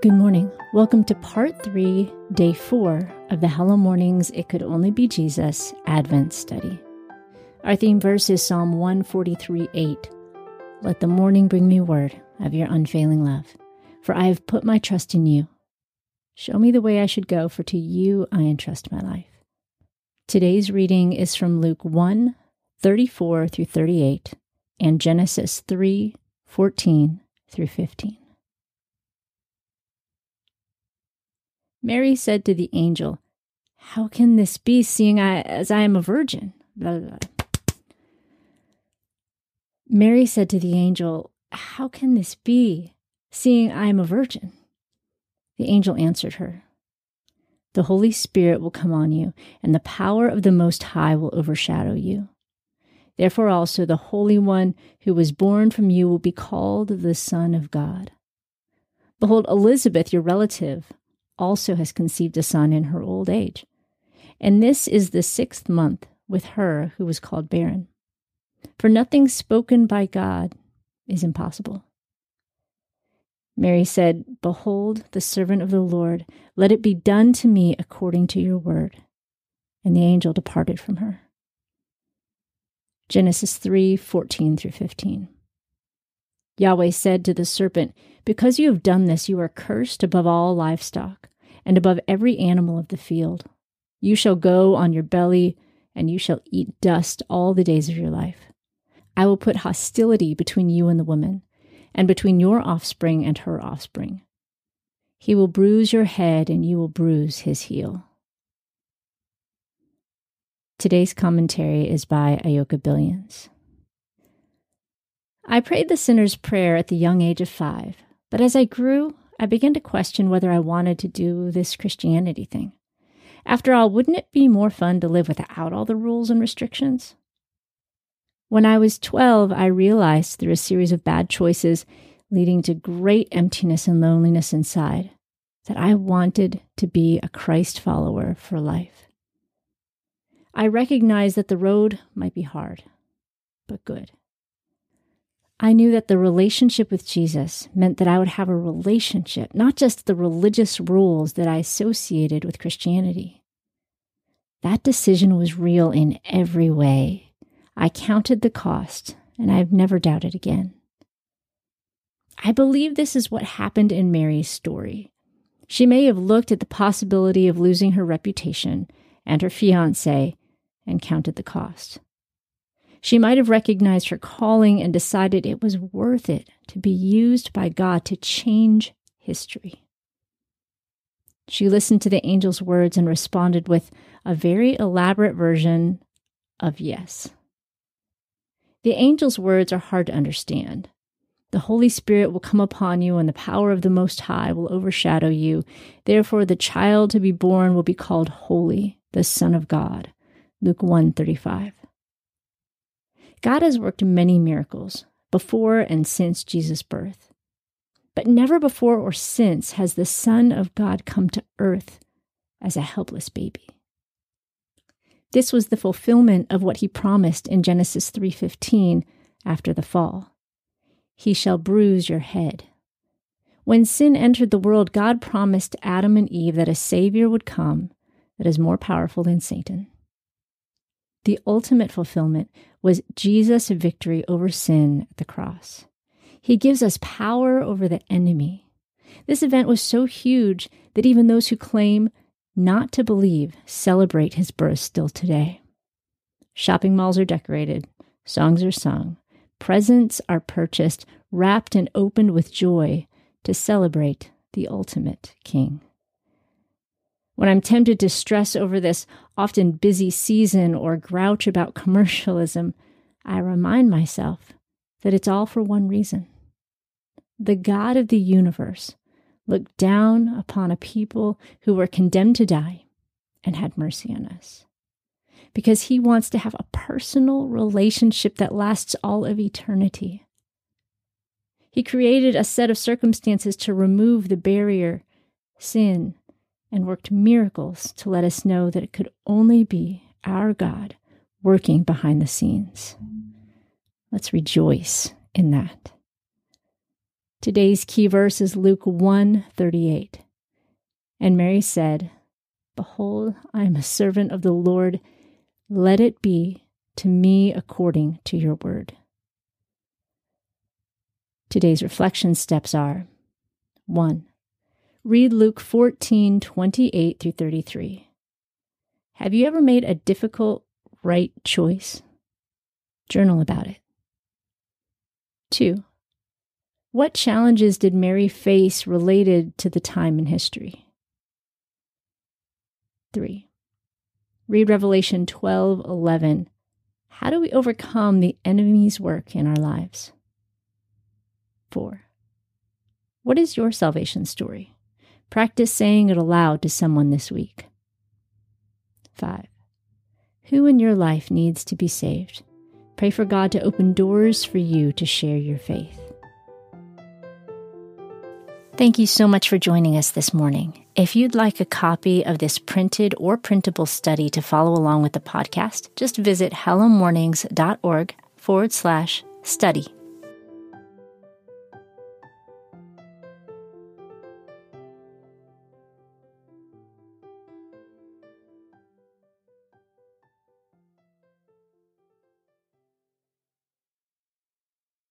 Good morning. Welcome to part three, day four of the Hello Mornings It Could Only Be Jesus Advent Study. Our theme verse is Psalm 143 8. Let the morning bring me word of your unfailing love, for I have put my trust in you. Show me the way I should go, for to you I entrust my life. Today's reading is from Luke 1 34 through 38 and Genesis 3 14 through 15. Mary said to the angel, How can this be, seeing I, as I am a virgin? Blah, blah, blah. Mary said to the angel, How can this be, seeing I am a virgin? The angel answered her, The Holy Spirit will come on you, and the power of the Most High will overshadow you. Therefore, also the Holy One who was born from you will be called the Son of God. Behold, Elizabeth, your relative, also has conceived a son in her old age. And this is the sixth month with her who was called barren. For nothing spoken by God is impossible. Mary said, Behold, the servant of the Lord, let it be done to me according to your word. And the angel departed from her. Genesis 3 14 through 15. Yahweh said to the serpent, Because you have done this, you are cursed above all livestock and above every animal of the field. You shall go on your belly, and you shall eat dust all the days of your life. I will put hostility between you and the woman, and between your offspring and her offspring. He will bruise your head, and you will bruise his heel. Today's commentary is by Ayoka Billions. I prayed the sinner's prayer at the young age of five, but as I grew, I began to question whether I wanted to do this Christianity thing. After all, wouldn't it be more fun to live without all the rules and restrictions? When I was 12, I realized through a series of bad choices leading to great emptiness and loneliness inside that I wanted to be a Christ follower for life. I recognized that the road might be hard, but good. I knew that the relationship with Jesus meant that I would have a relationship, not just the religious rules that I associated with Christianity. That decision was real in every way. I counted the cost, and I've never doubted again. I believe this is what happened in Mary's story. She may have looked at the possibility of losing her reputation and her fiance and counted the cost. She might have recognized her calling and decided it was worth it to be used by God to change history. She listened to the angel's words and responded with a very elaborate version of yes. The angel's words are hard to understand. The Holy Spirit will come upon you, and the power of the Most High will overshadow you. Therefore, the child to be born will be called Holy, the Son of God. Luke 1:35. God has worked many miracles before and since Jesus' birth. But never before or since has the Son of God come to earth as a helpless baby. This was the fulfillment of what he promised in Genesis 3:15 after the fall. He shall bruise your head. When sin entered the world, God promised Adam and Eve that a savior would come that is more powerful than Satan. The ultimate fulfillment was Jesus' victory over sin at the cross. He gives us power over the enemy. This event was so huge that even those who claim not to believe celebrate his birth still today. Shopping malls are decorated, songs are sung, presents are purchased, wrapped and opened with joy to celebrate the ultimate king. When I'm tempted to stress over this often busy season or grouch about commercialism, I remind myself that it's all for one reason. The God of the universe looked down upon a people who were condemned to die and had mercy on us. Because he wants to have a personal relationship that lasts all of eternity. He created a set of circumstances to remove the barrier, sin, and worked miracles to let us know that it could only be our God working behind the scenes. Let's rejoice in that. Today's key verse is Luke 1 38. And Mary said, Behold, I am a servant of the Lord. Let it be to me according to your word. Today's reflection steps are 1. Read Luke 14 28 through 33. Have you ever made a difficult right choice? Journal about it. 2. What challenges did Mary face related to the time in history? 3. Read Revelation 12 11. How do we overcome the enemy's work in our lives? 4. What is your salvation story? Practice saying it aloud to someone this week. 5. Who in your life needs to be saved? Pray for God to open doors for you to share your faith. Thank you so much for joining us this morning. If you'd like a copy of this printed or printable study to follow along with the podcast, just visit hellomornings.org forward slash study.